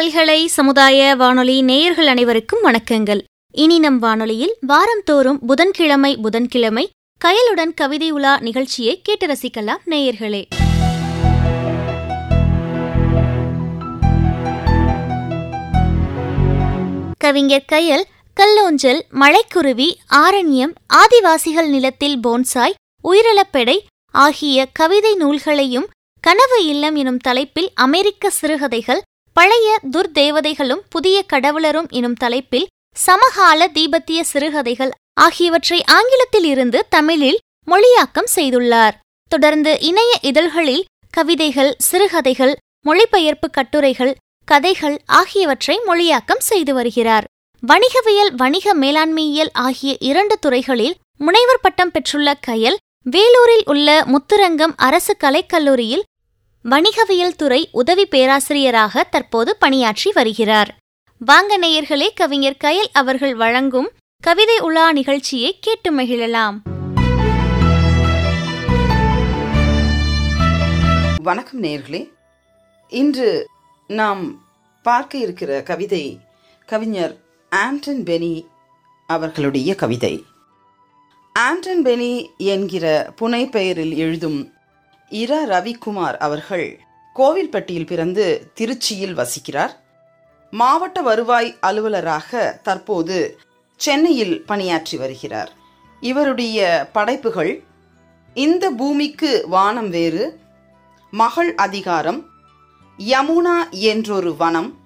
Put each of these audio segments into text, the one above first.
பல்கலை சமுதாய வானொலி நேயர்கள் அனைவருக்கும் வணக்கங்கள். இனி நம் வானொலியில் வாரந்தோறும் புதன்கிழமை புதன்கிழமை கயலுடன் கவிதை உலா நிகழ்ச்சியை கேட்டு ரசிக்கலாம் நேயர்களே. கவிஞர் கயல் கல்லோஞ்சல் மலைக்குருவி ஆரண்யம் ஆதிவாசிகள் நிலத்தில் போன்சாய் உயிரிழப்பெடை ஆகிய கவிதை நூல்களையும் கனவு இல்லம் எனும் தலைப்பில் அமெரிக்க சிறுகதைகள் பழைய துர்தேவதைகளும் புதிய கடவுளரும் எனும் தலைப்பில் சமகால தீபத்திய சிறுகதைகள் ஆகியவற்றை ஆங்கிலத்தில் இருந்து தமிழில் மொழியாக்கம் செய்துள்ளார். தொடர்ந்து இணைய இதழ்களில் கவிதைகள் சிறுகதைகள் மொழிபெயர்ப்பு கட்டுரைகள் கதைகள் ஆகியவற்றை மொழியாக்கம் செய்து வருகிறார். வணிகவியல் வணிக மேலாண்மையியல் ஆகிய இரண்டு துறைகளில் முனைவர் பட்டம் பெற்றுள்ள கயல் வேலூரில் உள்ள முத்துரங்கம் அரசு கலைக்கல்லூரியில் வணிகவியல் துறை உதவி பேராசிரியராக தற்போது பணியாற்றி வருகிறார். வாங்க நேயர்களே கவிஞர் கயல் அவர்கள் வழங்கும் கவிதை உலா நிகழ்ச்சியை கேட்டு மகிழலாம். வணக்கம் நேர்களே இன்று நாம் பார்க்க இருக்கிற கவிதை கவிஞர் ஆண்டன் பெனி அவர்களுடைய கவிதை. ஆண்டன் பெனி என்கிற புனைப்பெயரில் எழுதும் இரா ரவிக்குமார் அவர்கள் கோவில்பட்டியில் பிறந்து திருச்சியில் வசிக்கிறார். மாவட்ட வருவாய் அலுவலராக தற்போது சென்னையில் பணியாற்றி வருகிறார். இவருடைய படைப்புகள் இந்த பூமிக்கு வானம் வேறு மகள் அதிகாரம் யமுனா என்றொரு வனம்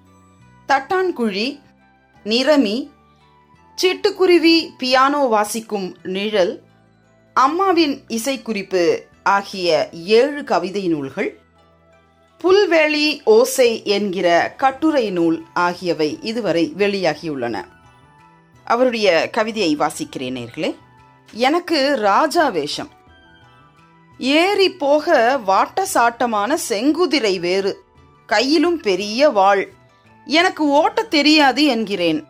தட்டான்குழி நிறமி சிட்டுக்குருவி பியானோ வாசிக்கும் நிழல் அம்மாவின் இசைக்குறிப்பு ஆகிய ஏழு கவிதை நூல்கள் புல்வெளி ஓசை என்கிற கட்டுரை நூல் ஆகியவை இதுவரை வெளியாகியுள்ளன. அவருடைய கவிதையை வாசிக்கிறேன் நேர்களே எனக்கு ராஜா வேஷம். ஏறி போக வாட்ட சாட்டமான செங்குதிரை வேறு கையிலும் பெரிய வாள் எனக்கு ஓட்ட தெரியாது என்கிறேன்.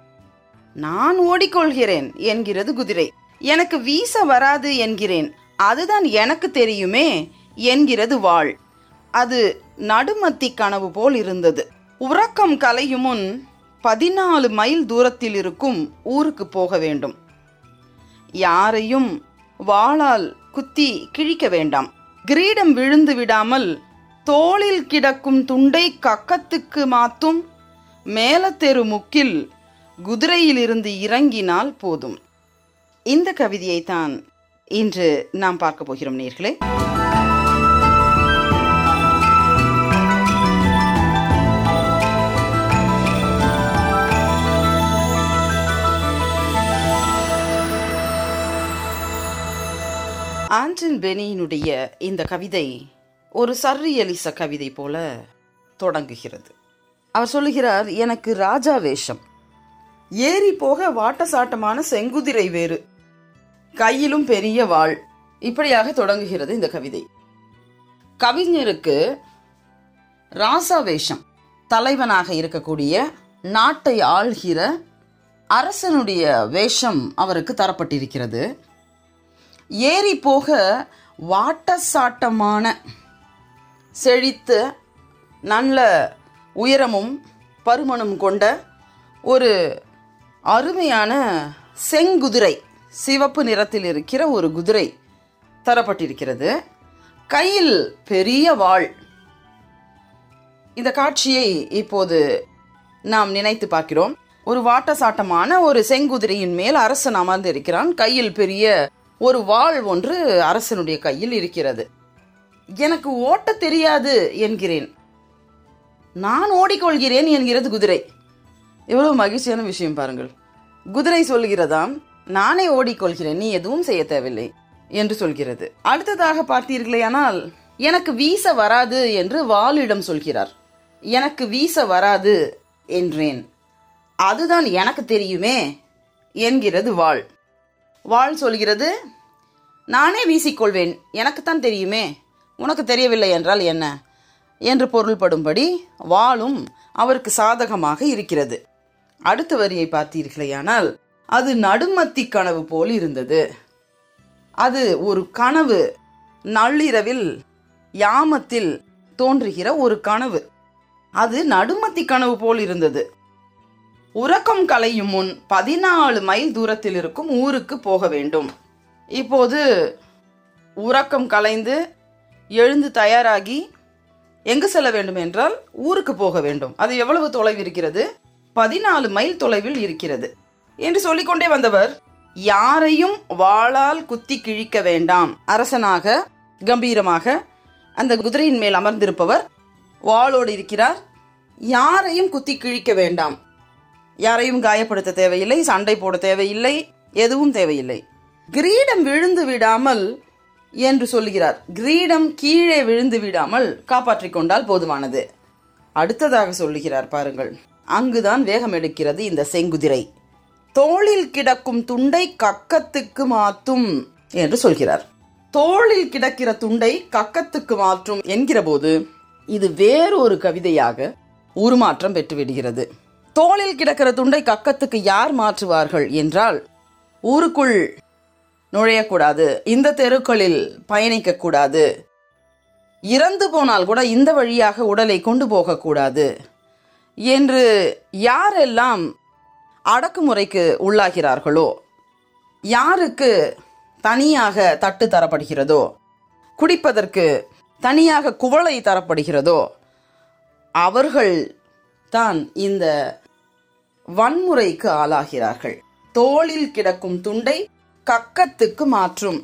நான் ஓடிக்கொள்கிறேன் என்கிறது குதிரை எனக்கு வீச வராது என்கிறேன். அதுதான் எனக்கு தெரியுமே என்கிறது வாள் அது நடுமத்தி கனவு போல் இருந்தது. உறக்கம் கலையும் முன் பதினாலு மைல் தூரத்தில் இருக்கும் ஊருக்கு போக வேண்டும். யாரையும் வாளால் குத்தி கிழிக்க வேண்டாம். கிரீடம் விழுந்து விடாமல் தோளில் கிடக்கும் துண்டை கக்கத்துக்கு மாத்தும் மேலத்தெரு முக்கில் குதிரையிலிருந்து இறங்கினால் போதும். இந்த கவிதையை தான் இன்று நாம் பார்க்க போகிறோம் நேர்களே. ஆண்டன் பெனியினுடைய இந்த கவிதை ஒரு சர்ரியலிச கவிதை போல தொடங்குகிறது. அவர் சொல்லுகிறார் எனக்கு ராஜா வேஷம். ஏறி போக வாட்டசாட்டமான செங்குதிரை வேறு. கையிலும் பெரிய வாள். இப்படியாக தொடங்குகிறது இந்த கவிதை. கவிஞருக்கு ராசா வேஷம் தலைவனாக இருக்கக்கூடிய நாட்டை ஆள்கிற அரசனுடைய வேஷம் அவருக்கு தரப்பட்டிருக்கிறது. ஏறி போக வாட்டசாட்டமான செழித்த நல்ல உயரமும் பருமனும் கொண்ட ஒரு அருமையான செங்குதிரை சிவப்பு நிறத்தில் இருக்கிற ஒரு குதிரை தரப்பட்டிருக்கிறது. கையில் பெரிய வாள். இந்த காட்சியை இப்போது நாம் நினைத்து பார்க்கிறோம். ஒரு வாட்டசாட்டமான ஒரு செங்குதிரையின் மேல் அரசன் அமர்ந்து இருக்கிறான். கையில் பெரிய ஒரு வாள் ஒன்று அரசனுடைய கையில் இருக்கிறது. எனக்கு ஓட்ட தெரியாது என்கிறேன். நான் ஓடிக்கொள்கிறேன் என்கிறது குதிரை. எவ்வளவு மகிழ்ச்சியான விஷயம் பாருங்கள். குதிரை சொல்கிறதாம் நானே ஓடிக்கொள்கிறேன் நீ எதுவும் செய்ய தேவையில்லை என்று சொல்கிறது. அடுத்ததாக பார்த்தீர்களேயானால் எனக்கு வீச வராது என்று வாளிடம் சொல்கிறார். எனக்கு வீச வராது என்றேன். அதுதான் எனக்கு தெரியுமே என்கிறது வாள். வாள் சொல்கிறது நானே வீசிக்கொள்வேன் எனக்குத்தான் தெரியுமே. உனக்கு தெரியவில்லை என்றால் என்ன? என்று பொருள்படும்படி வாளும் அவருக்கு சாதகமாக இருக்கிறது. அடுத்த வரியை பார்த்தீர்களேயானால் அது நடுமத்தி கனவு போல் இருந்தது. அது ஒரு கனவு நள்ளிரவில் யாமத்தில் தோன்றுகிற ஒரு கனவு. அது நடுமத்தி கனவு போல் இருந்தது. உறக்கம் கலையும் முன் பதினாலு மைல் தூரத்தில் இருக்கும் ஊருக்கு போக வேண்டும். இப்போது உறக்கம் கலைந்து எழுந்து தயாராகி எங்கு செல்ல வேண்டும் என்றால் ஊருக்கு போக வேண்டும். அது எவ்வளவு தொலைவு இருக்கிறது? பதினாலு மைல் தொலைவில் இருக்கிறது. என்று சொல்லிக்கொண்டே வந்தவர் யாரையும் வாளால் குத்தி கிழிக்க வேண்டாம். அரசனாக கம்பீரமாக அந்த குதிரையின் மேல் அமர்ந்திருப்பவர் வாளோடு இருக்கிறார். யாரையும் குத்தி கிழிக்க வேண்டாம். யாரையும் காயப்படுத்த தேவையில்லை சண்டை போட தேவையில்லை எதுவும் தேவையில்லை. கிரீடம் விழுந்து விடாமல் என்று சொல்லுகிறார். கிரீடம் கீழே விழுந்து விடாமல் காப்பாற்றிக் கொண்டால் போதுமானது. அடுத்ததாக சொல்லுகிறார் பாருங்கள். அங்குதான் வேகம் எடுக்கிறது இந்த செங்குதிரை. தோளில் கிடக்கும் துண்டை கக்கத்துக்கு மாத்தும் என்று சொல்கிறார். தோளில் கிடக்கிற துண்டை கக்கத்துக்கு மாற்றும் என்கிற போது இது வேறொரு கவிதையாக உருமாற்றம் பெற்றுவிடுகிறது தோளில் கிடக்கிற துண்டை கக்கத்துக்கு யார் மாற்றுவார்கள் என்றால் ஊருக்குள் நுழையக்கூடாது இந்த தெருக்களில் பயணிக்கக்கூடாது இறந்து போனால் கூட இந்த வழியாக உடலை கொண்டு போகக்கூடாது என்று யாரெல்லாம் அடக்குமுறைக்கு உள்ளாகிறார்களோ? யாருக்கு தனியாக தட்டு தரப்படுகிறதோ? குடிப்பதற்கு தனியாக குவளை தரப்படுகிறதோ? அவர்கள் தான் இந்த வன்முறைக்கு ஆளாகிறார்கள். தோளில் கிடக்கும் துண்டை கக்கத்துக்கு மாற்றும்.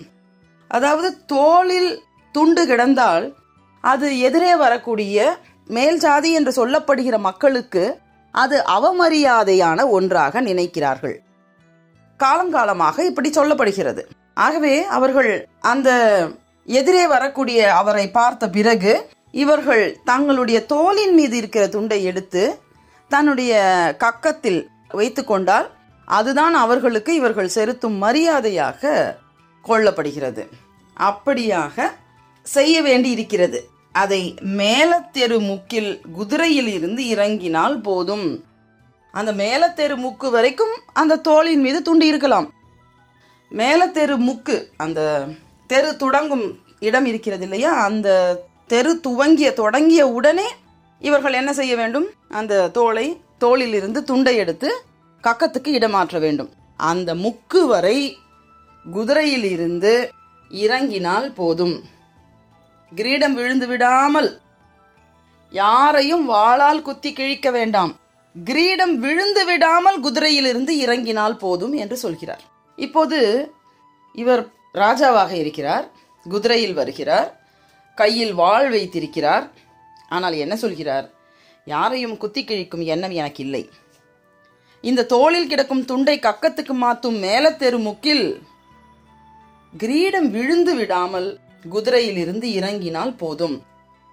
அதாவது தோளில் துண்டு கிடந்தால் அது எதிரே வரக்கூடிய மேல் ஜாதி என்று சொல்லப்படுகிற மக்களுக்கு அது அவமரியாதையான ஒன்றாக நினைக்கிறார்கள். காலங்காலமாக இப்படி சொல்லப்படுகிறது. ஆகவே அவர்கள் அந்த எதிரே வரக்கூடிய அவரை பார்த்த பிறகு இவர்கள் தங்களுடைய தோலின் மீது இருக்கிற துண்டை எடுத்து தன்னுடைய கக்கத்தில் வைத்து கொண்டால் அதுதான் அவர்களுக்கு இவர்கள் செலுத்தும் மரியாதையாக கொள்ளப்படுகிறது. அப்படியாக செய்ய வேண்டி இருக்கிறது அதை மேலத்தெரு முக்கில் குதிரையில் இருந்து இறங்கினால் போதும். அந்த மேலத்தெரு முக்கு வரைக்கும் அந்த தோளின் மீது துண்டி இருக்கலாம். மேலத்தெரு முக்கு அந்த தெரு தொடங்கும் இடம் இருக்கிறது இல்லையா? அந்த தெரு துவங்கிய தொடங்கிய உடனே இவர்கள் என்ன செய்ய வேண்டும்? அந்த தோலை தோளில் இருந்து துண்டை எடுத்து கக்கத்துக்கு இடமாற்ற வேண்டும். அந்த முக்கு வரை குதிரையில் இருந்து இறங்கினால் போதும். கிரீடம் விழுந்து விடாமல் யாரையும் வாளால் குத்தி கிழிக்க வேண்டாம். கிரீடம் விழுந்து விடாமல் குதிரையிலிருந்து இறங்கினால் போதும் என்று சொல்கிறார். இப்போது இவர் ராஜாவாக இருக்கிறார் குதிரையில் வருகிறார் கையில் வாழ் வைத்திருக்கிறார். ஆனால் என்ன சொல்கிறார்? யாரையும் குத்தி கிழிக்கும் எண்ணம் எனக்கு இல்லை இந்த தோளில் கிடக்கும் துண்டை கக்கத்துக்கு மாத்தும் மேலத்தெரு முக்கில் கிரீடம் விழுந்து விடாமல் குதிரையிலிருந்து இறங்கினால் போதும்.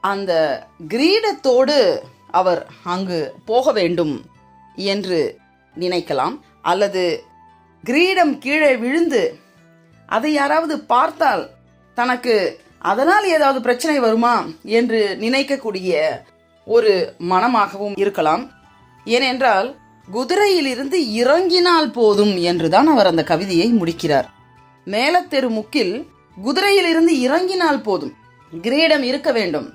அந்த கிரீடத்தோடு அவர் அங்கு போக வேண்டும் என்று நினைக்கலாம். அல்லது கிரீடம் கீழே விழுந்து அதை யாராவது பார்த்தால் தனக்கு அதனால் ஏதாவது பிரச்சனை வருமா என்று நினைக்கக்கூடிய ஒரு மனமாகவும் இருக்கலாம். ஏனென்றால் குதிரையிலிருந்து இறங்கினால் போதும் என்றுதான் அவர் அந்த கவிதையை முடிக்கிறார். மேலத்தெரு முக்கில் குதிரையிலிருந்து இறங்கினால் போதும். கிரீடம் இருக்க வேண்டும்.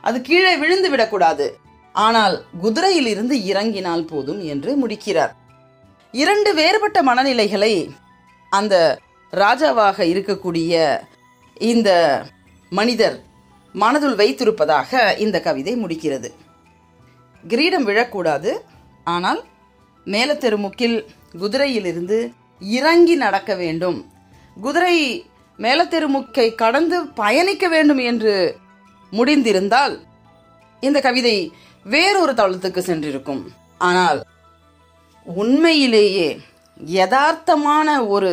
அது கீழே விழுந்து விடக்கூடாது. ஆனால் குதிரையில் இருந்து இறங்கினால் போதும் என்று முடிக்கிறார். இரண்டு வேறுபட்ட மனநிலைகளை அந்த ராஜாவாக இருக்கக்கூடிய இந்த மனிதர் மனதுள் வைத்திருப்பதாக இந்த கவிதை முடிக்கிறது. கிரீடம் விழக்கூடாது. ஆனால் மேலத்தெருமுக்கில் குதிரையிலிருந்து இறங்கி நடக்க வேண்டும். குதிரை மேலத்தெருமுக்கை கடந்து பயணிக்க வேண்டும் என்று முடிந்திருந்தால் இந்த கவிதை வேறொரு தளத்துக்கு சென்றிருக்கும். ஆனால் உண்மையிலேயே யதார்த்தமான ஒரு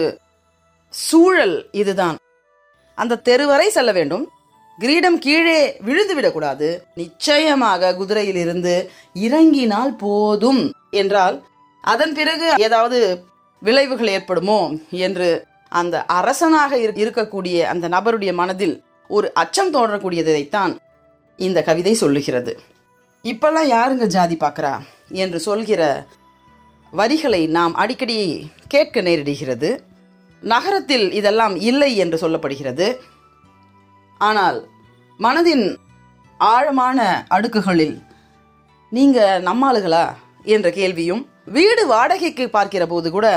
சூழல் இதுதான். அந்த தெருவரை செல்ல வேண்டும். கிரீடம் கீழே விழுந்து விடக்கூடாது நிச்சயமாக குதிரையிலிருந்து இறங்கினால் போதும் என்றால் அதன் பிறகு ஏதாவது விளைவுகள் ஏற்படுமோ என்று அந்த அரசனாக இருக்கக்கூடிய அந்த நபருடைய மனதில் ஒரு அச்சம் தோன்றக்கூடியதைத்தான் இந்த கவிதை சொல்லுகிறது. இப்பெல்லாம் யாருங்க ஜாதி பார்க்குறா என்று சொல்கிற வரிகளை நாம் அடிக்கடி கேட்க நேரிடுகிறது. நகரத்தில் இதெல்லாம் இல்லை என்று சொல்லப்படுகிறது. ஆனால் மனதின் ஆழமான அடுக்குகளில் நீங்கள் நம்மாளுகளா? என்ற கேள்வியும் வீடு வாடகைக்கு பார்க்கிற போது கூட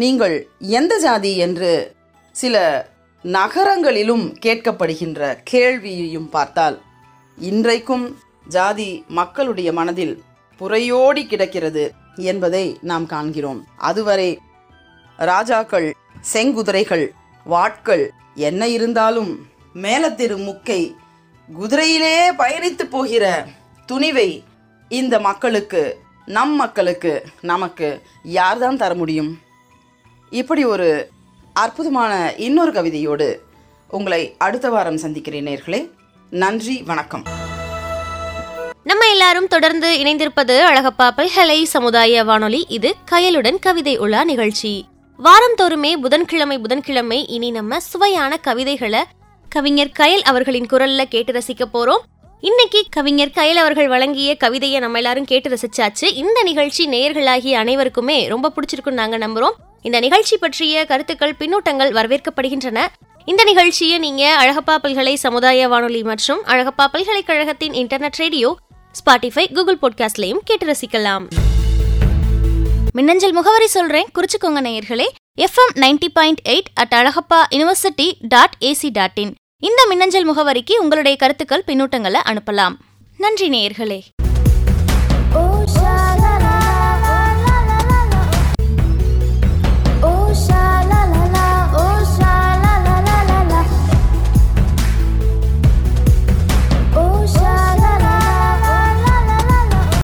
நீங்கள் எந்த ஜாதி என்று சில நகரங்களிலும் கேட்கப்படுகின்ற கேள்வியையும் பார்த்தால் இன்றைக்கும் ஜாதி மக்களுடைய மனதில் புறையோடி கிடக்கிறது என்பதை நாம் காண்கிறோம். அதுவரை ராஜாக்கள் செங்குதிரைகள் வாட்கள் என்ன இருந்தாலும் மேலத்திரு முக்கை குதிரையிலே பயணித்து போகிற துணிவை இந்த மக்களுக்கு நம் மக்களுக்கு நமக்கு யார்தான் தர முடியும்? இப்படி ஒரு அற்புதமான இன்னொரு கவிதையோடு உங்களை அடுத்த வாரம் சந்திக்கிறேன் நேர்களே. நன்றி வணக்கம். நம்ம எல்லாரும் தொடர்ந்து இணைந்திருப்பது அழகப்பா பல்கலை சமுதாய வானொலி. இது கயலுடன் கவிதை உலா நிகழ்ச்சி. வாரந்தோறுமே புதன்கிழமை புதன்கிழமை இனி நம்ம சுவையான கவிதைகளை கவிஞர் கயல் அவர்களின் குரல்ல கேட்டு ரசிக்க போறோம். இன்னைக்கு கவிஞர் கயல் அவர்கள் வழங்கிய கவிதையை நம்ம எல்லாரும் கேட்டு ரசிச்சாச்சு. இந்த நிகழ்ச்சி நேயர்களாகிய அனைவருக்குமே ரொம்ப பிடிச்சிருக்குன்னு நாங்க நம்புறோம். இந்த நிகழ்ச்சி பற்றிய கருத்துக்கள் பின்னூட்டங்கள் வரவேற்கப்படுகின்றன. இந்த நிகழ்ச்சியை நீங்க அழகப்பா பல்கலை சமுதாய வானொலி மற்றும் அழகப்பா பல்கலைக்கழகத்தின் இன்டர்நெட் ரேடியோ ஸ்பாட்டிஃபை கூகுள் பாட்காஸ்ட்லையும் கேட்டு ரசிக்கலாம். மின்னஞ்சல் முகவரி சொல்றேன். குறிச்சுக்கோங்க நேயர்களே. FM ninety point eight at Alagappa university dot AC dot in. இந்த மின்னஞ்சல் முகவரிக்கு உங்களுடைய கருத்துக்கள் பின்னூட்டங்களை அனுப்பலாம். நன்றி நேயர்களே.